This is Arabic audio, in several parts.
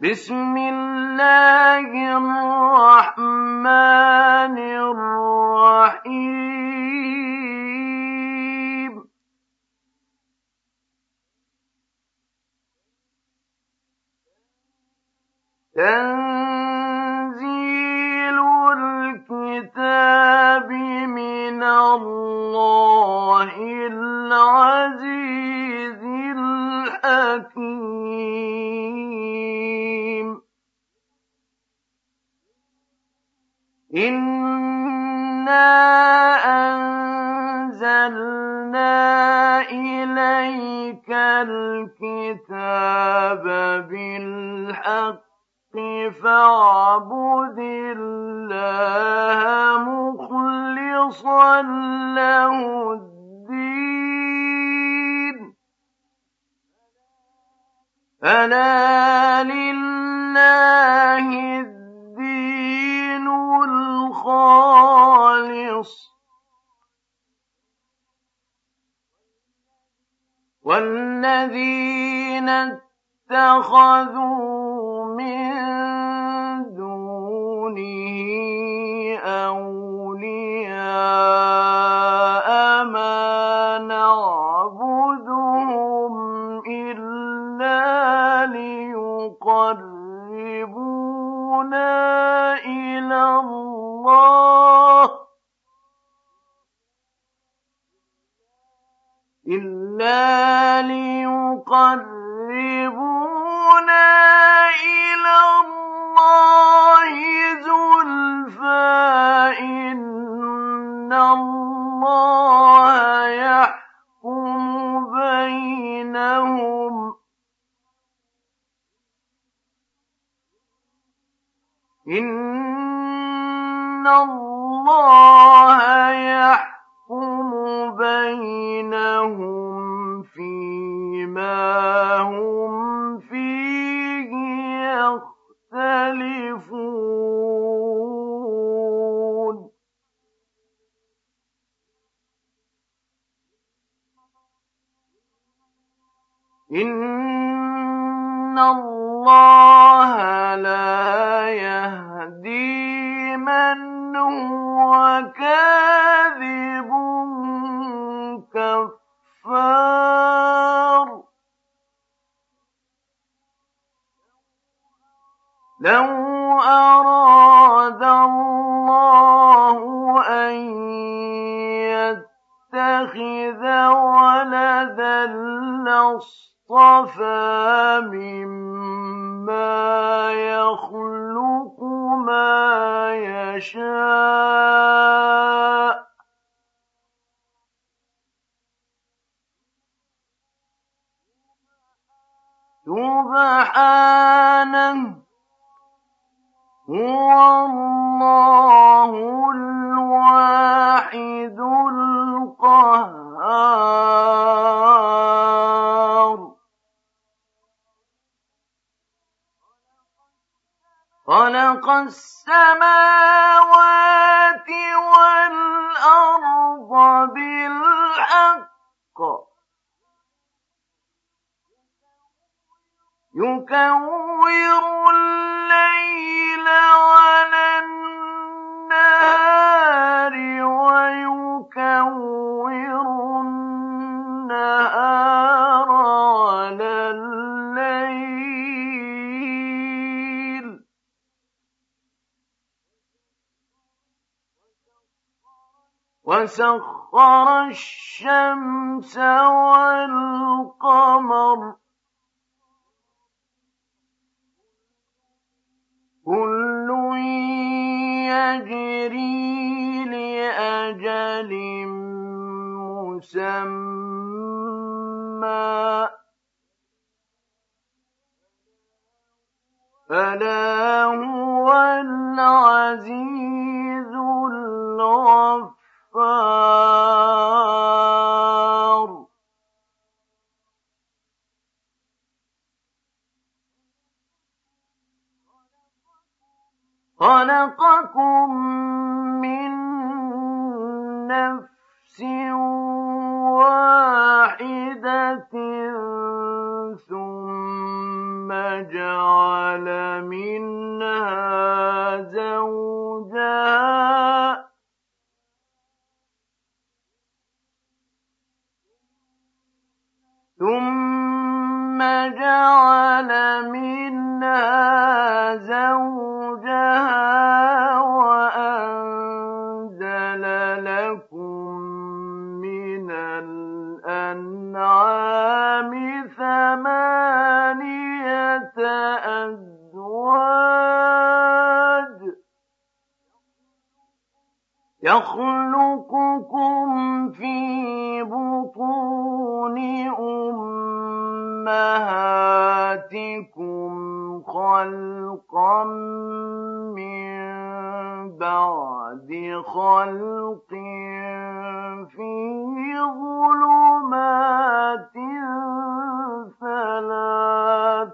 بسم الله الرحمن الرحيم. تنزيل إليك الكتاب بالحق فاعبد الله مخلصا له الدين. ألا لله الدين الخالص. والذين اتخذوا من دونه أولياء ما نعبدهم إلا ليقربونا إلى الله إلا ليقربونا إلى الله زلفى إن الله يحكم بينهم إن الله وسخر الشمس والقمر. كل يجري لأجل مسمى. ألا هو العزيز الغفار خلقكم من نفس واحدة ثم جعل منها زوجها ثم جعل منها زوجها وأنزل لكم من الأنعام ثمانية أزواج يخلقكم في بطون أمهاتكم خلقا من بعد خلق في ظلمات ثلاث.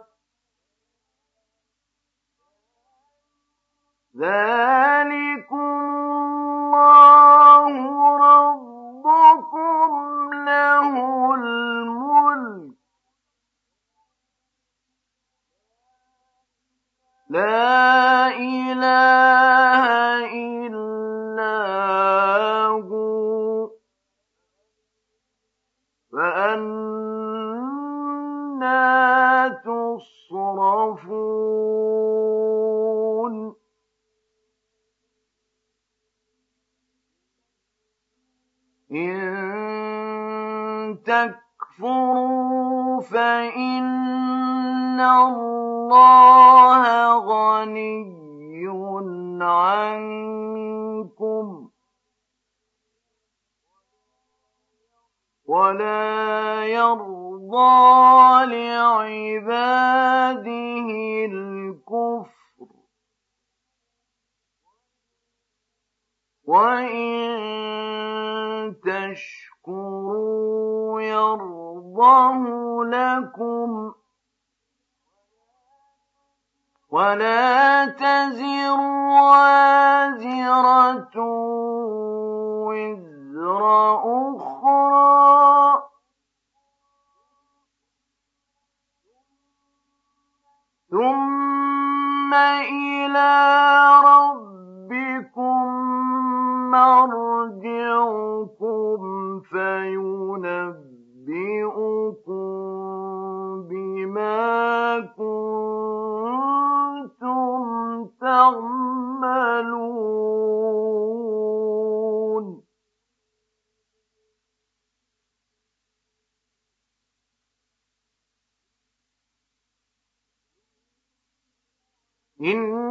إنه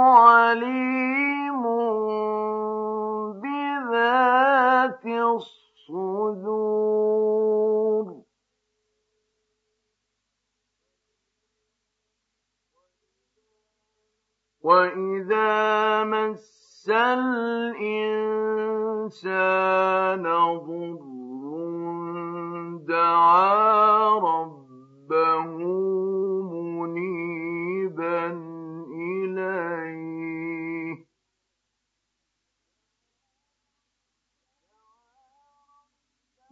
عليم بذات الصدور. وإذا مس الإنسان ضر دعا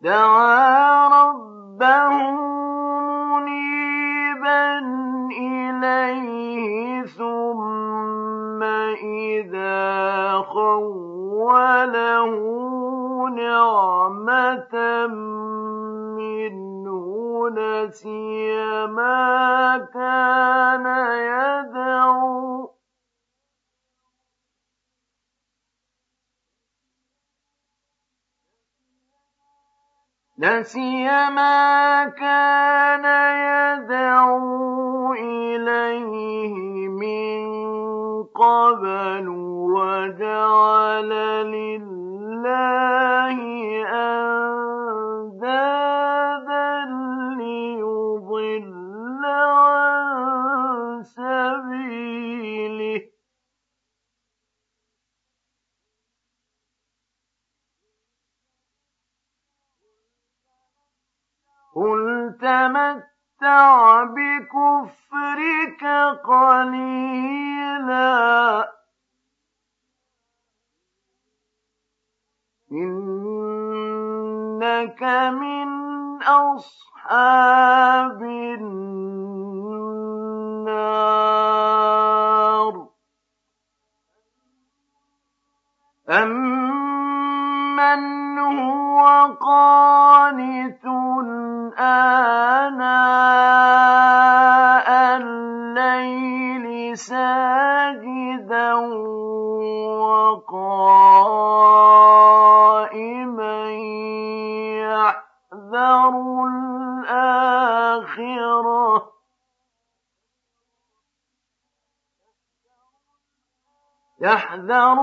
دعا ربه منيبا إليه ثم إذا خوله نعمة منه نسي ما كان يدعو نسي ما كان يدعو إليه من قبل وجعل لله أندادا ليضل عن سبيله. قل تمتع بكفرك قليلا إنك من أصحاب النار يحذر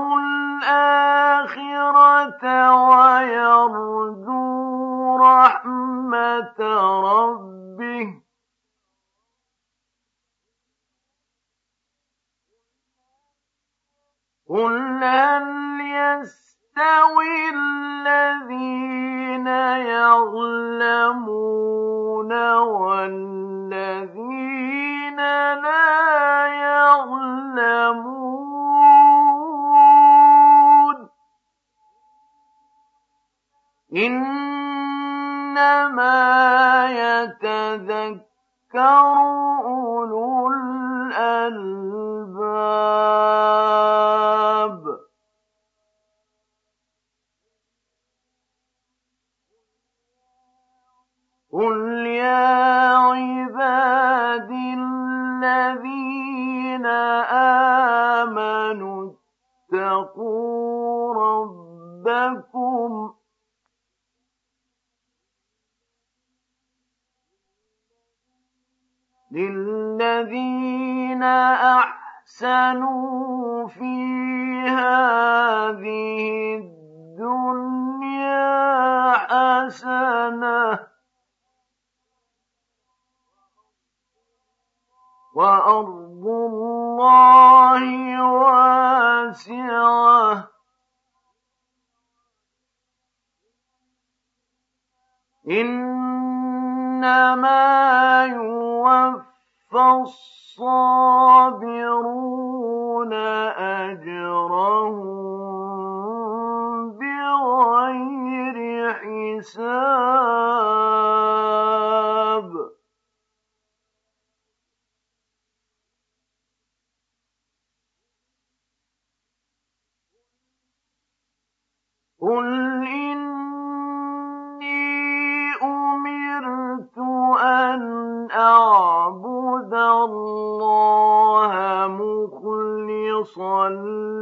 وأرض الله واسعة. إنما يوفى الصابرون أجرهم بغير حساب. قل إني أمرت أن أعبد الله مخلصا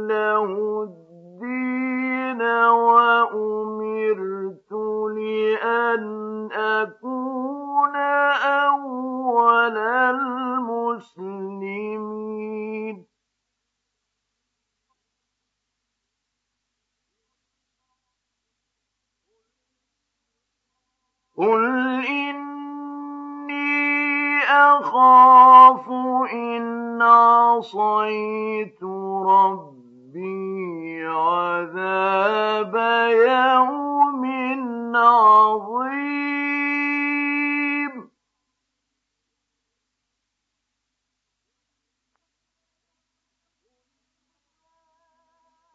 له الدين وأمرت لأن أكون أول المسلمين قل إني أخاف إن عصيت ربي عذاب يوم عظيم.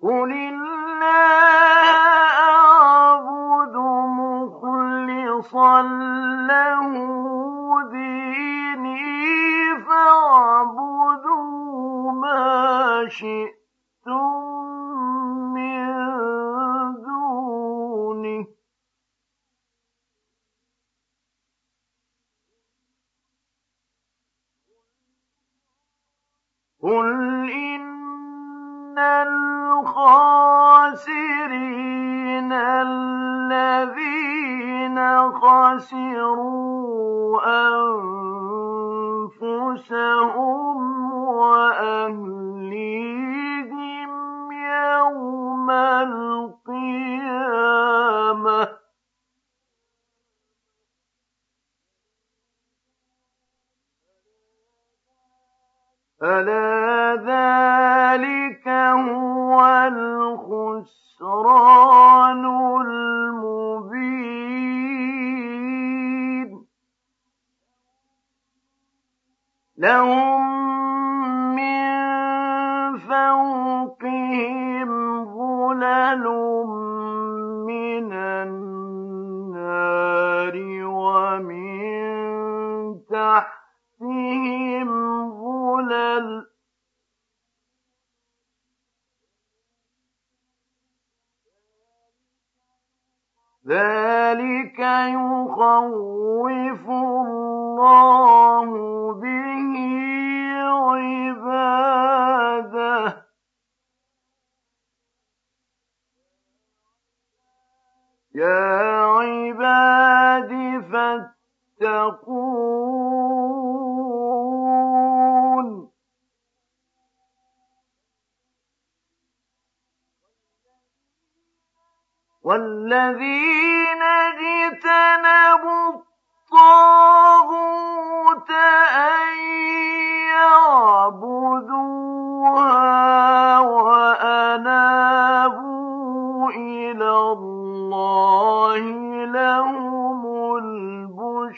قل الله له ديني فاعبدوا ما شئتم من دونه قل إن الخاسرين خسروا أنفسهم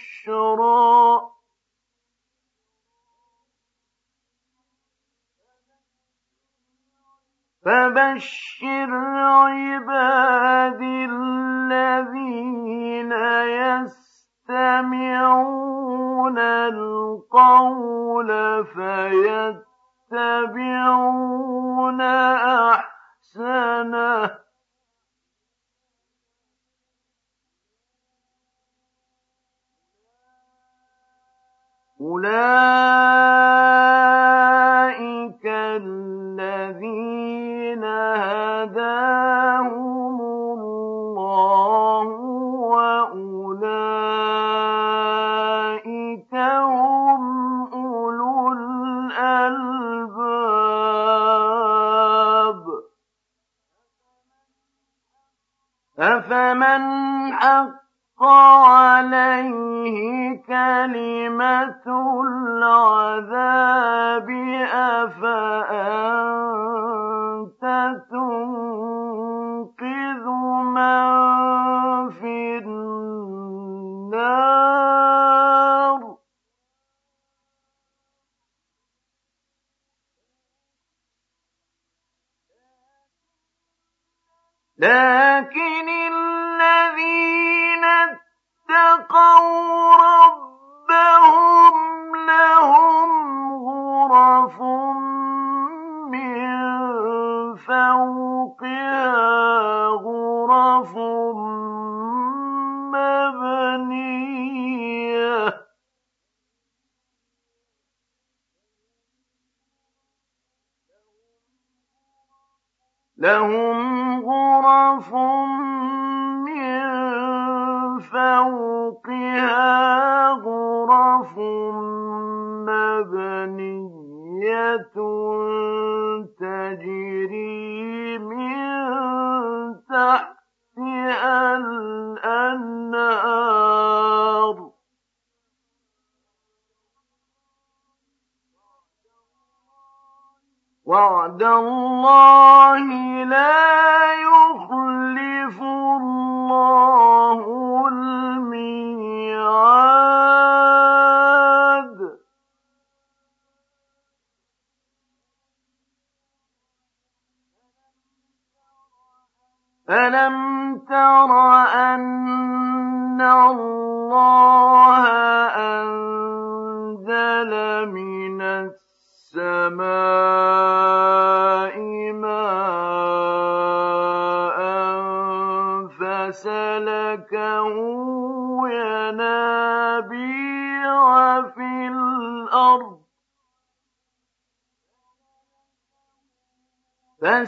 البشرى فبشر عباد الذين يستمعون القول فيتبعون أحسنه. أولئك الذين هداهم الله وأولئك هم أولو الألباب أفمن حق عليه كلمة العذاب أفأنت تنقذ من في النار؟ لكن الذين اتقوا ربهم لهم غرف من فوقها غرف مبنية. لهم غرف فوقها غرف مبنية تجري من تحتها الأنهار. وعد الله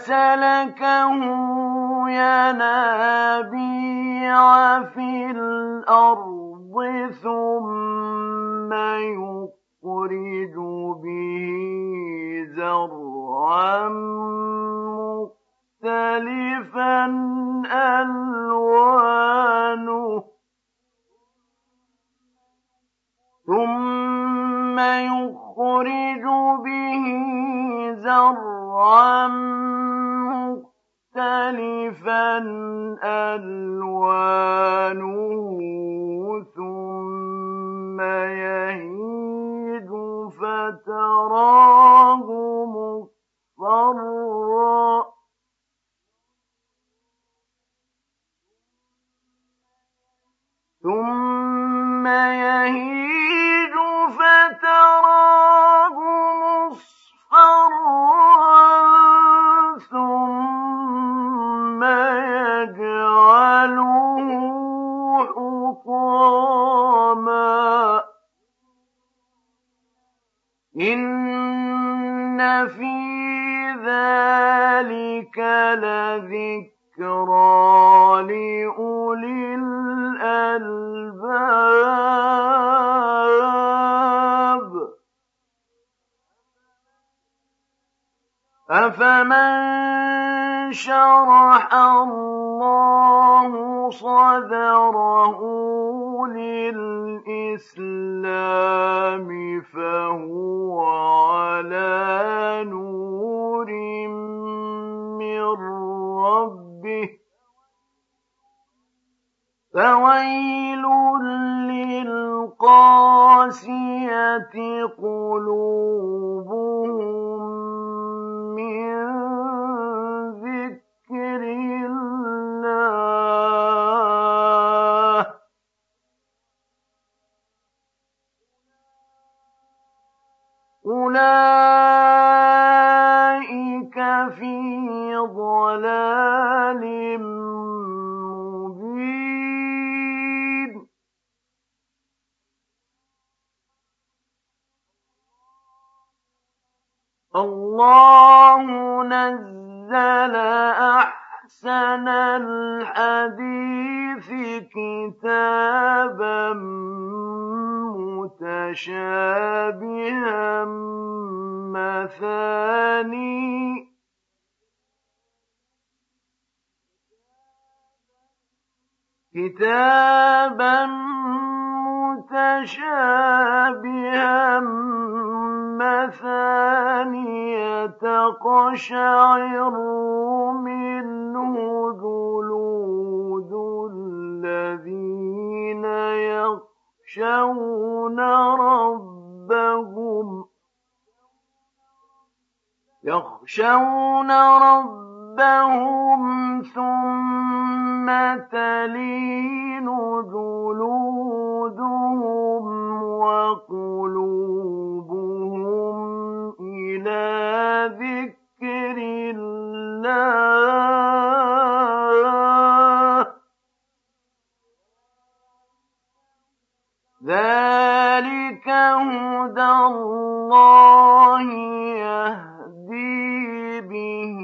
فسلكه يهيج تقشعر منه جلود الذين يخشون ربهم يخشون ربهم ثم تلين جلودهم وقلوبهم إلى ذكر الله. ذلك هدى الله يهدي به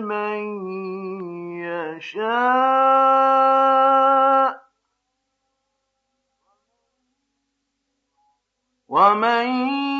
من يشاء. ومن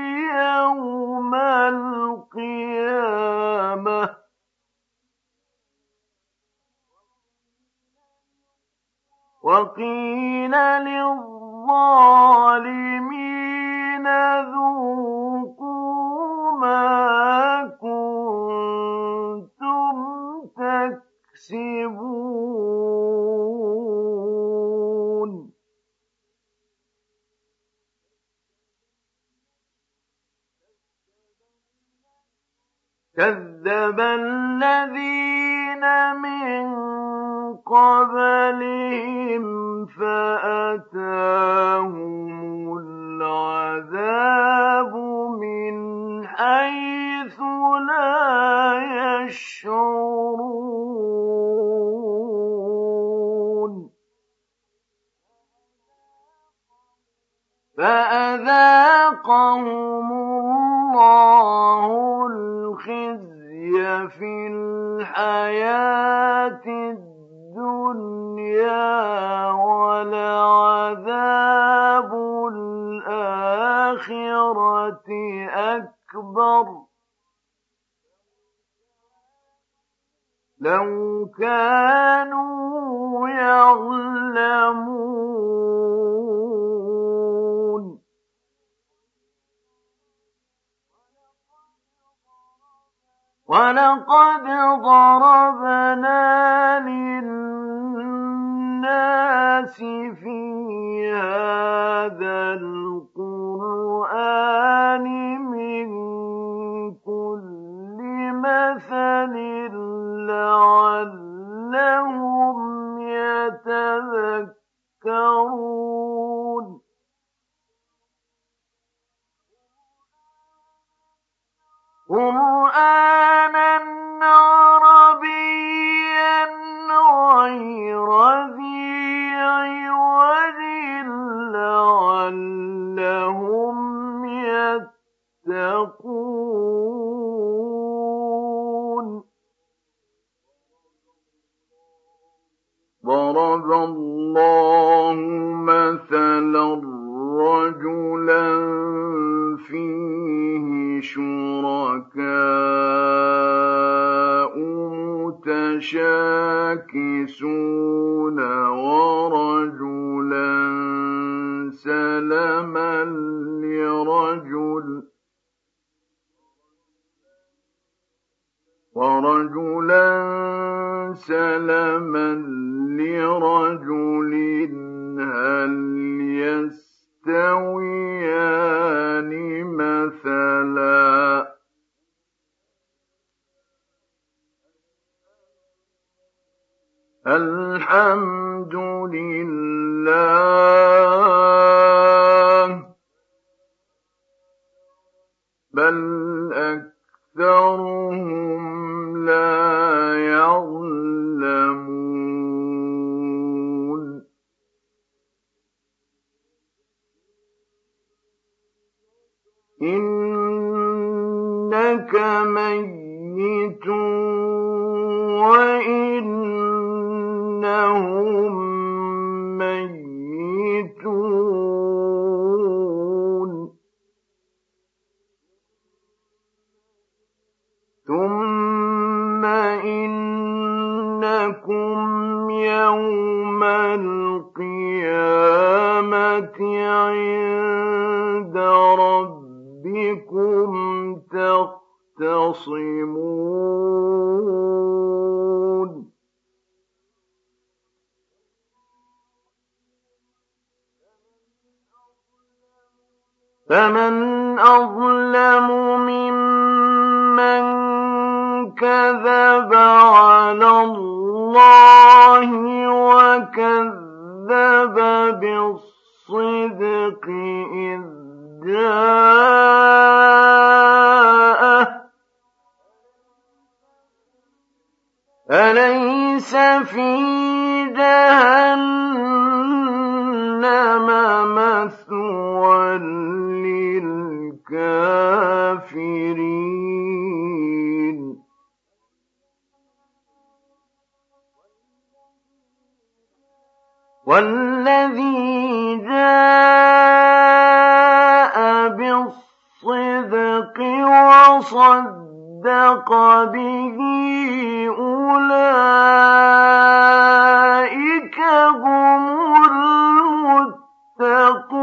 يوم القيامة. وقيل للظالمين ذوقوا ما كنتم تكسبون. كذب الذين من قبلهم فأتاهم العذاب من حيث لا يشعرون. فأذاقهم الله الخزي في الحياة الدنيا ولعذاب الآخرة أكبر. لو كانوا يعلمون ولقد ضربنا للناس في هذا القرآن من كل مثل لعلهم يتذكرون قرآنا عربيا غير ذي عوج لعلهم يتقون الله مثلا رجلا فيه شركاء متشاكسون ورجلا سلما لرجل ورجلا سلما لرجل هل يستوي مثلا الحمد لله. بل أكثرهم لا ميت وإنهم ميتون ثم إنكم يوم القيامة عند يختصمون. فمن أظلم ممن كذب على الله وكذب بالصدق إذ جاء فِي جَهَنَّمَ مَثْوًى لِلْكَافِرِينَ. والذي جاء بالصدق وصدق صدق به أولئك هم المتقون.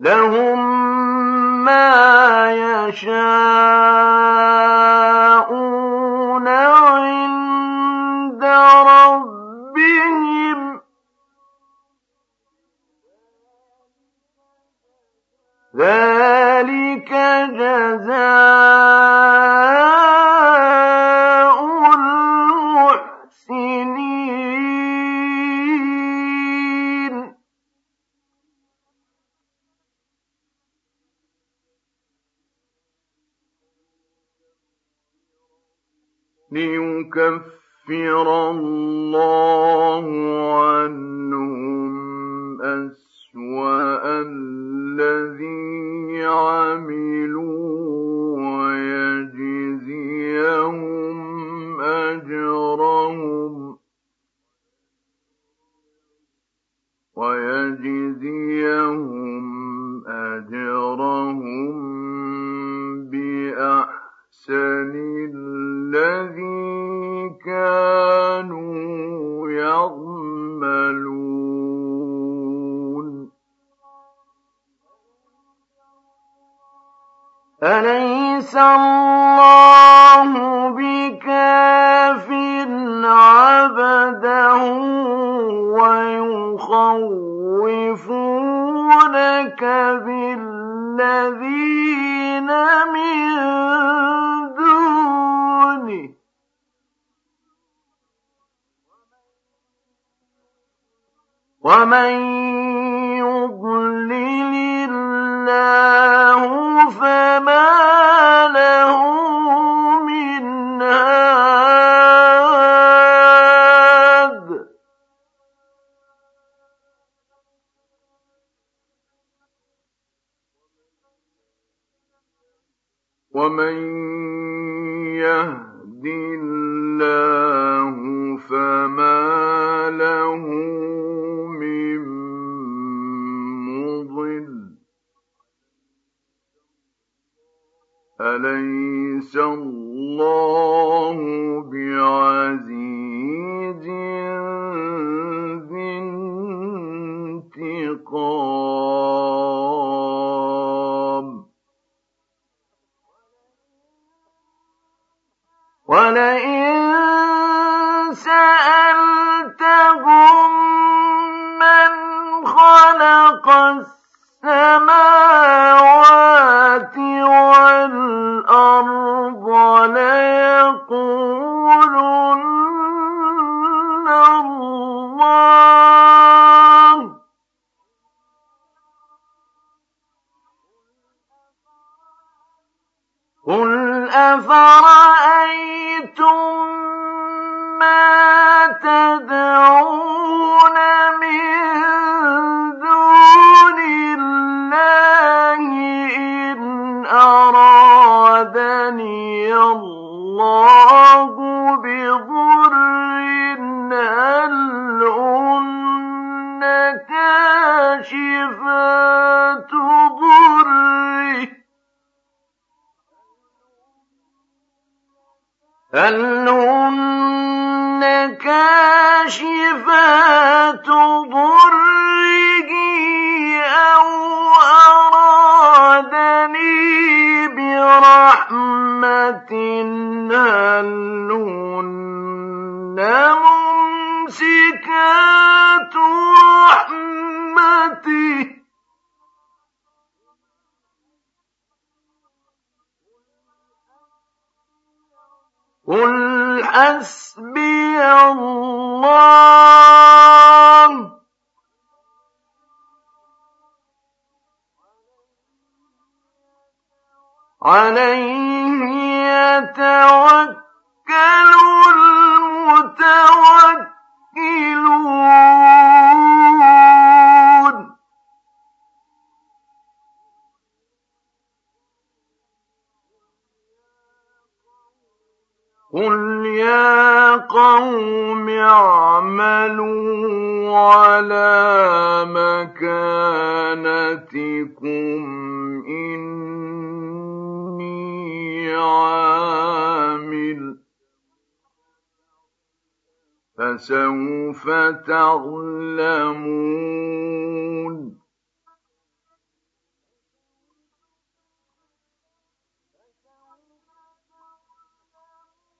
لهم ما يشاءون عند ربهم. ذلك جزاء ليكفر الله عنهم أسوأ الذي عملوا ويجزيهم أجرهم ويجزيهم قل أفرأيتم كاشفات ضر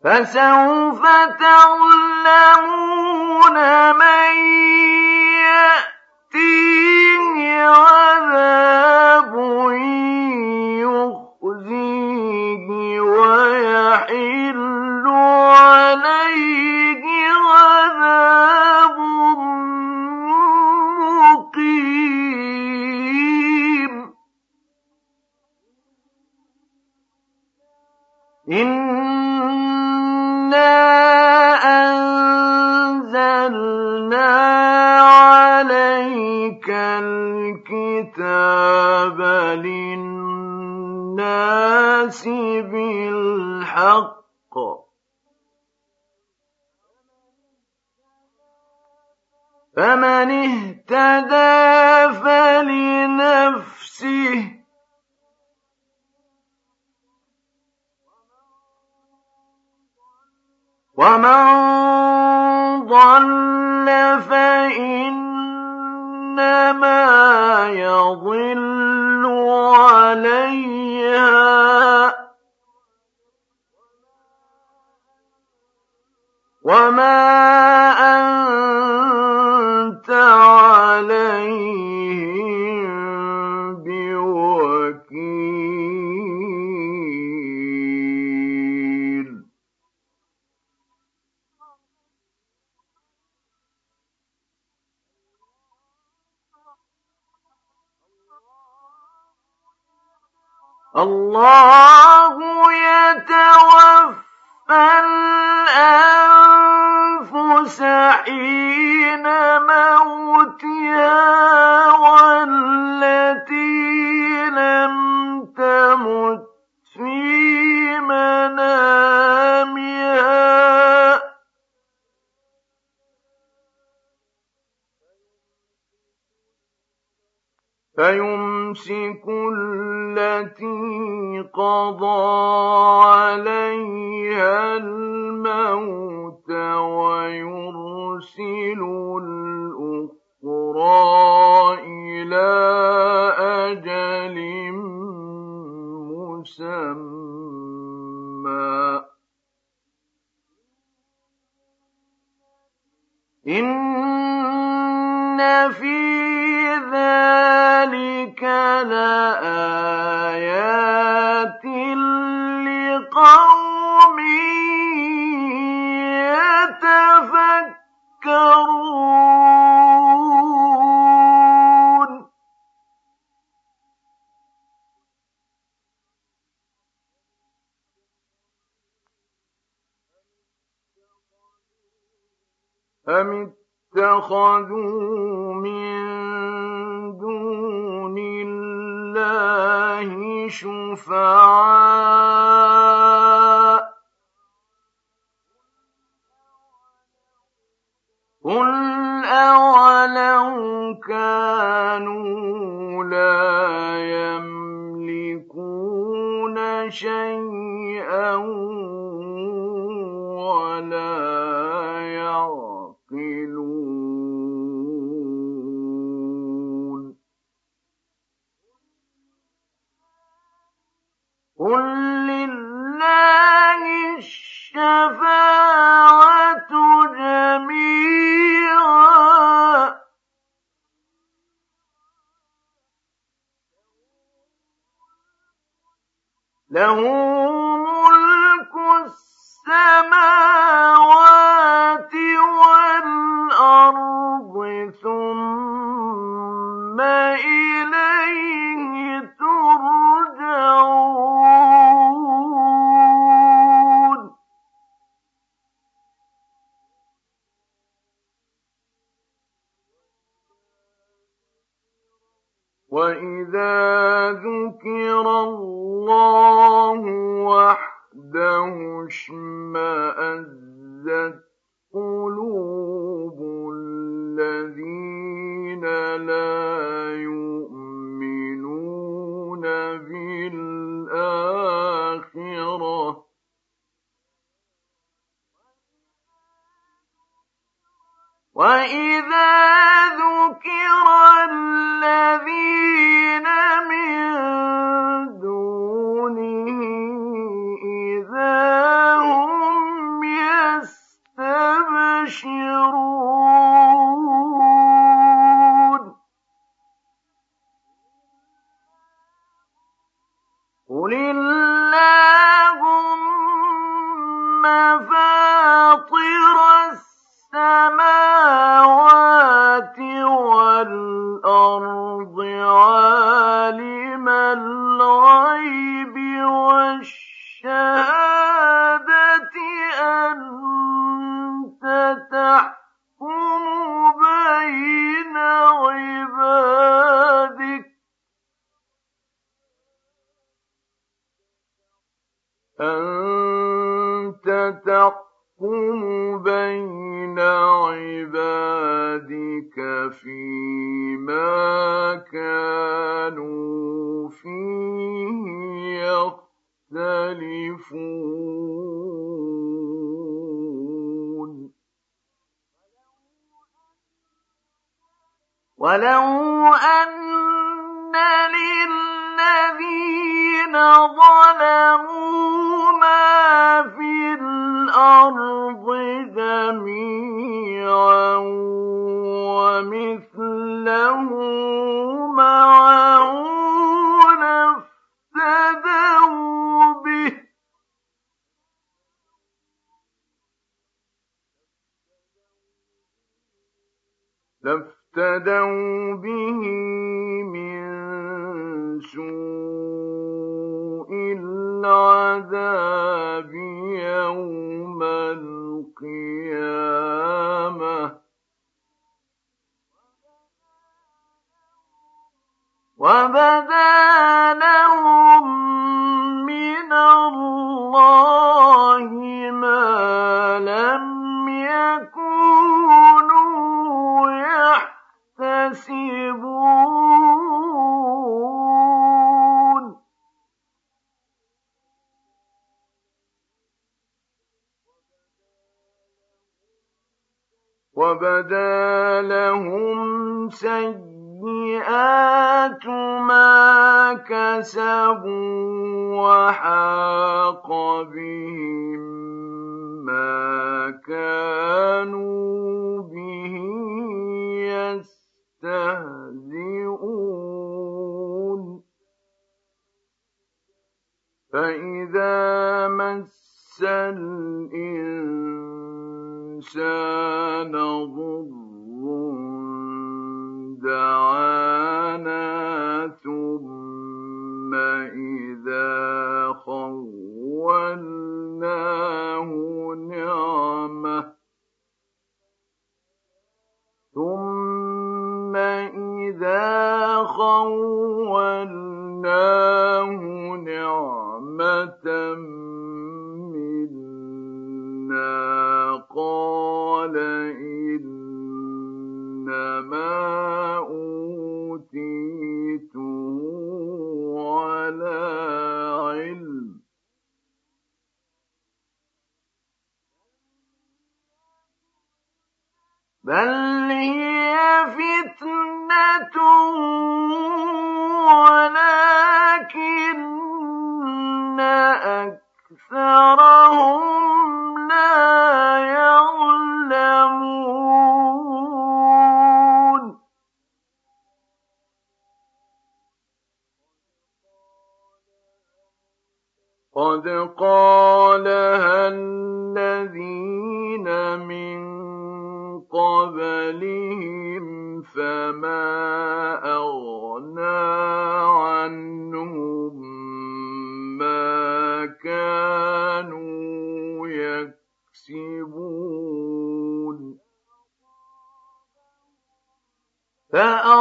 فسوف تعلمون من الْكِتَابَ لِلنَّاسِ بِالْحَقِّ فَمَنِ اهْتَدَىٰ فَلِنَفْسِهِ وَمَن ضَلَّ فَإِنَّ إنما يضل عليها. وما أنت عليها الله يتوفى الأنفس حين موتها والتي له ملك السماوات ولو أن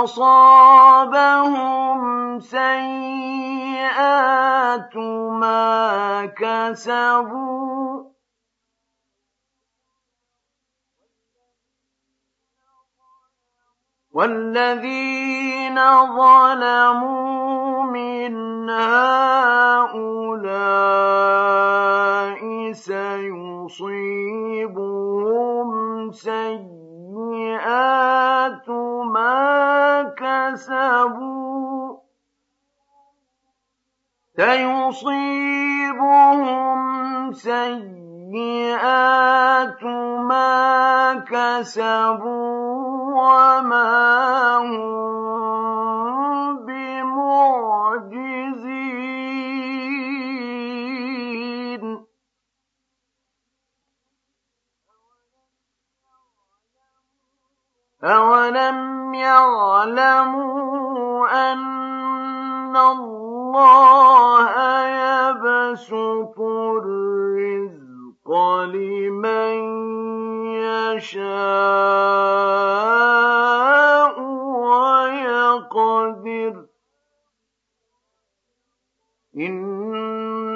فأصابهم سيئات ما كسبوا كسبوا سيصيبهم سيئات ما كسبوا وما هم أولم يعلموا أن الله يبسط الرزق لمن يشاء ويقدر إن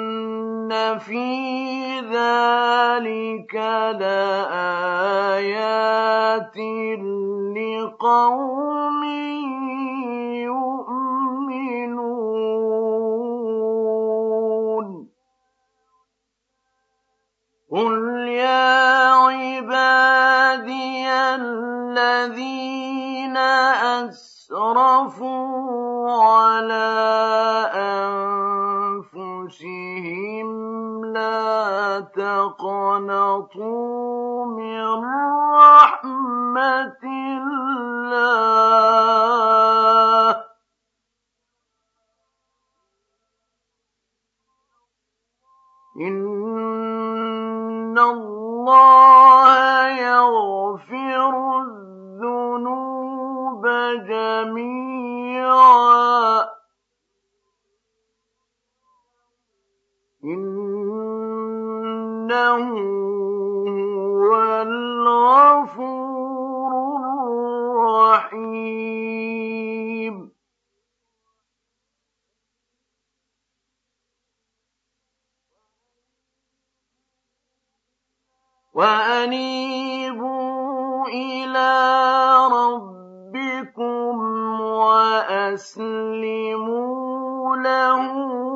في ذلك لآيات لقوم قل يا عبادي الذين أسرفوا على أنفسهم لا تقنطوا من رحمة الله. إن الله يغفر الذنوب جميعا. هو الغفور الرحيم. وأنيبوا إلى ربكم وأسلموا له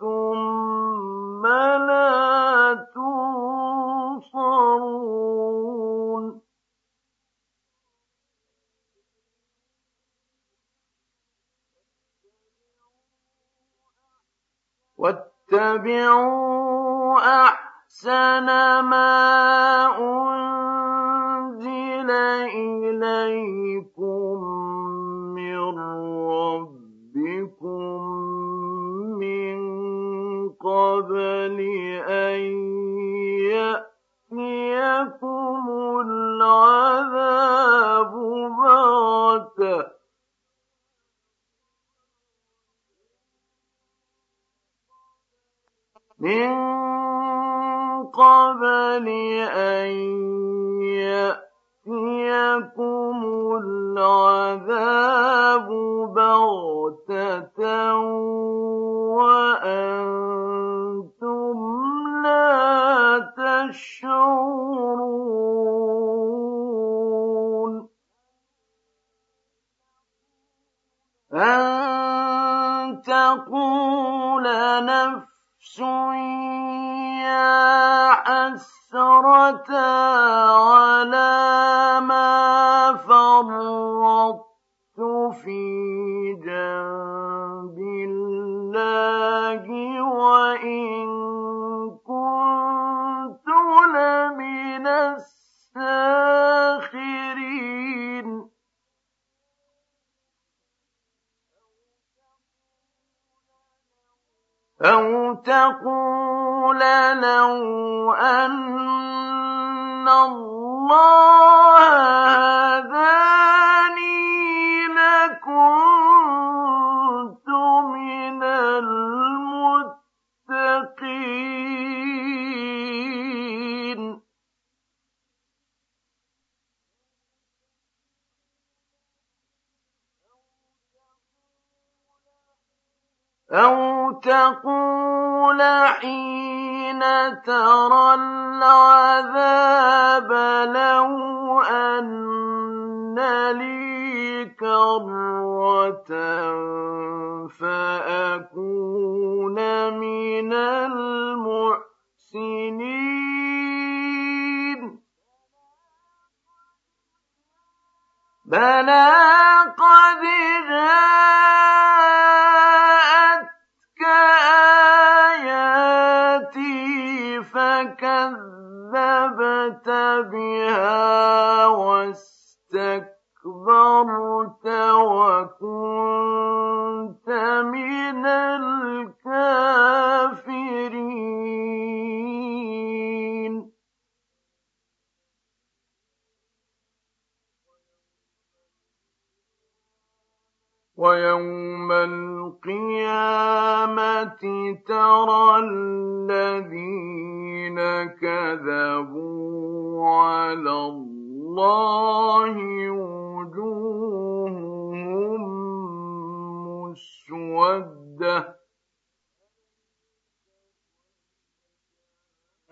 ثم لا تنصرون. واتبعوا أحسن ما أنزل إليكم. من قبل أن يأتيكم العذاب بغتة وأنتم لا تشعرون. أن تقول نفس على ما في جنب الله وإن تقول لو أن الله تَرَى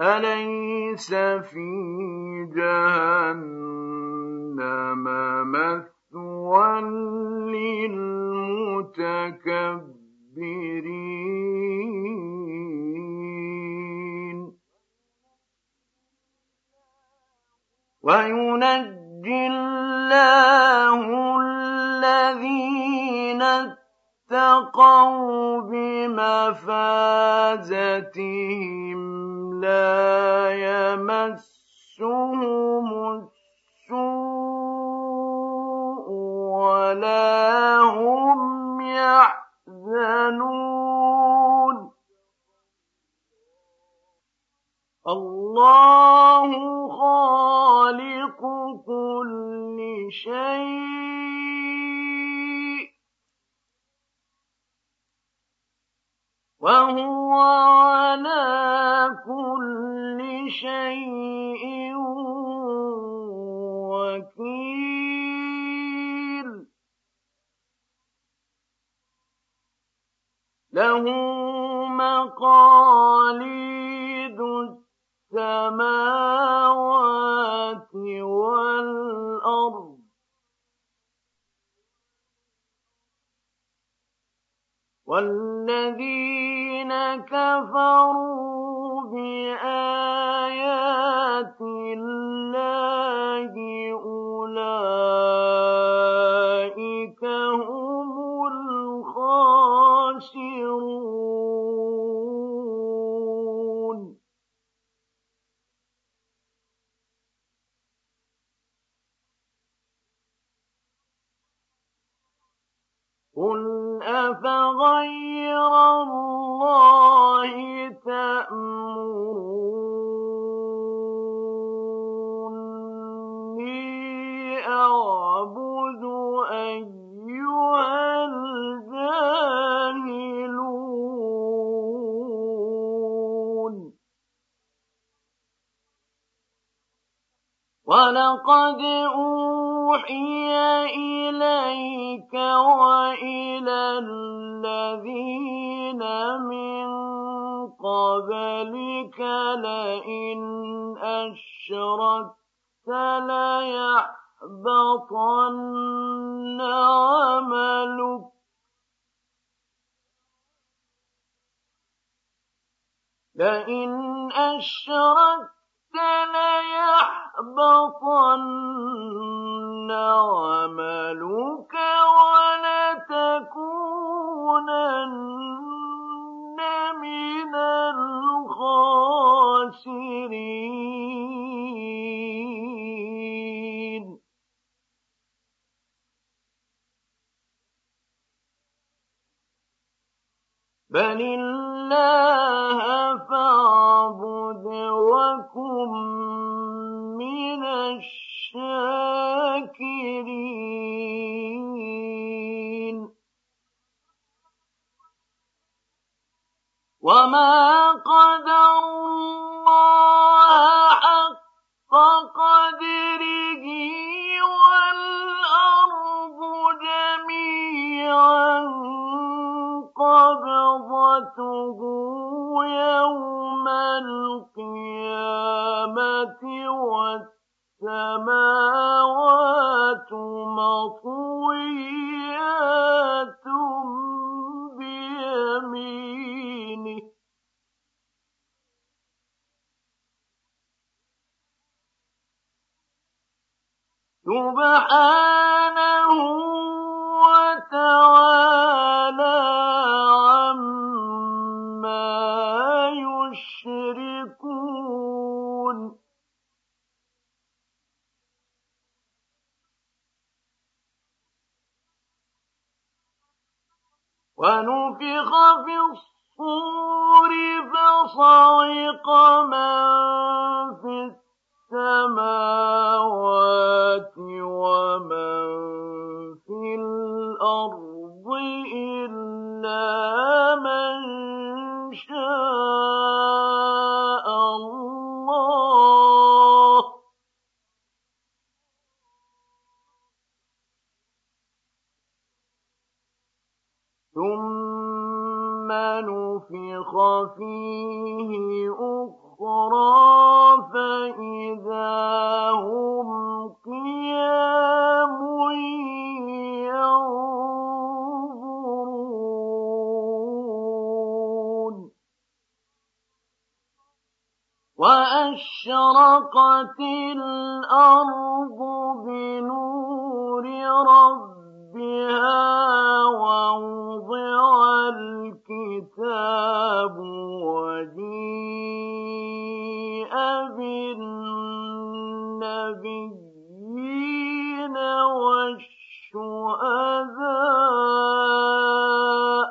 أليس في جهنم مثوى للمتكبرين؟ وينجي الله الذين اتقوا بمفازتهم لا يمسهم السوء ولا هم يحزنون الله خالق كل شيء وهو على كل شيء وكيل. له مقاليد السماوات والأرض. والذين كفروا بآيات الله أولئك هم الخاسرون. قل أفغير الله تأمروني أعبد أيها الجاهلون ولقد أوحي إليك وإلى الذين من قبلك لئن أشركت ليحبطن عملك. لئن أشركت ليحبطن عملك ولتكونن من الخاسرين بل الله فاعبد وكن من الشاكرين. وما قدر الله حق قدره والأرض جميعا قبضته يوم القيامة والسماوات مطويات بيمينه. سبحانه فصعق من وأشرقت الأرض بنور ربها ووضع الكتاب وجيء بالنبيين والشهداء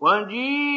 وجيء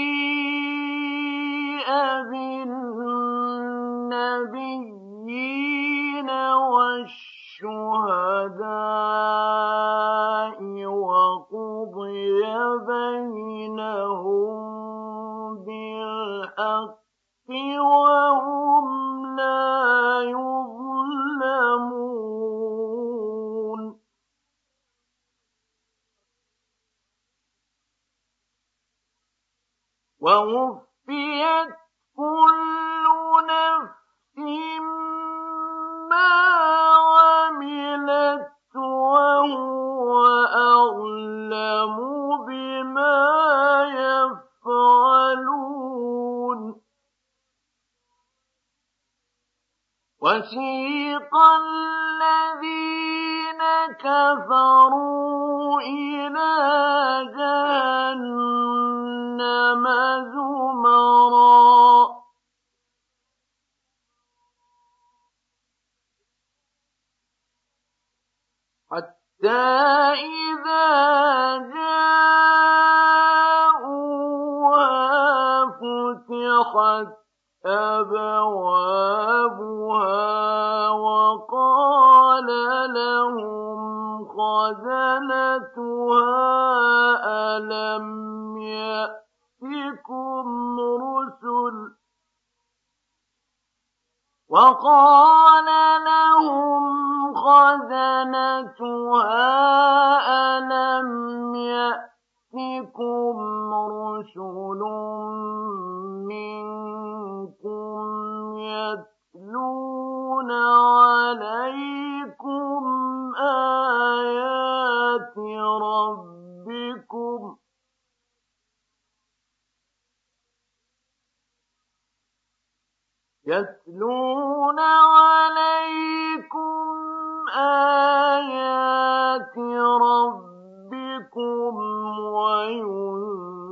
وينذرونكم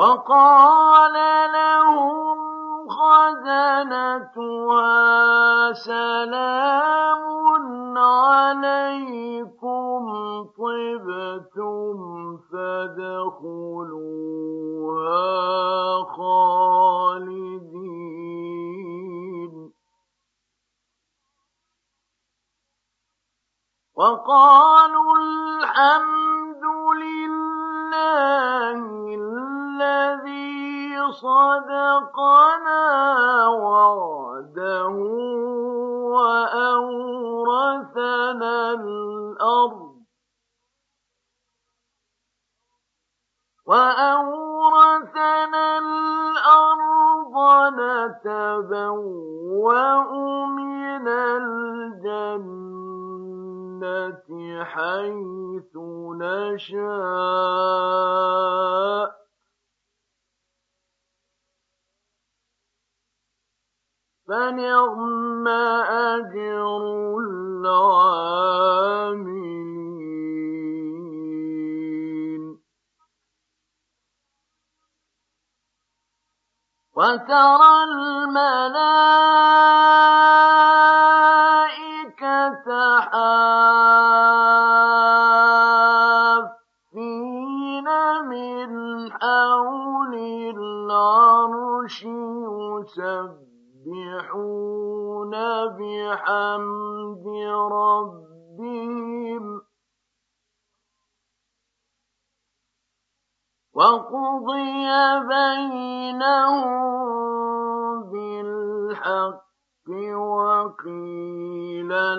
وقال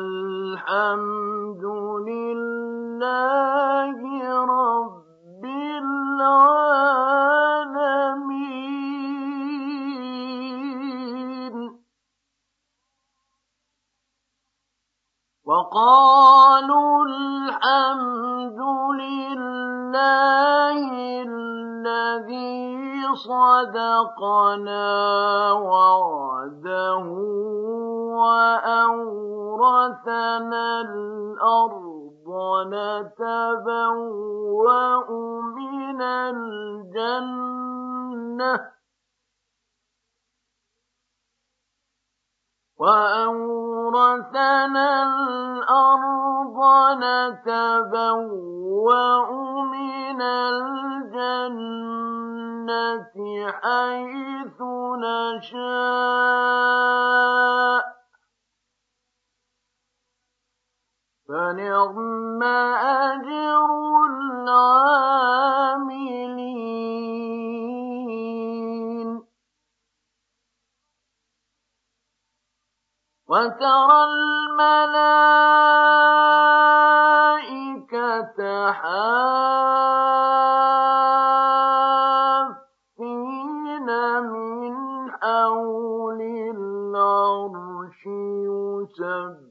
الحمد لله رب العالمين. وقالوا الحمد لله الذي صدقنا وعده وأورثنا الأرض نتبوأ من الجنة وأورثنا الأرض نتبوأ من الجنة حيث نشاء فنعم أجر العاملين. وترى الملائكة حافين من حول العرش يسبحون.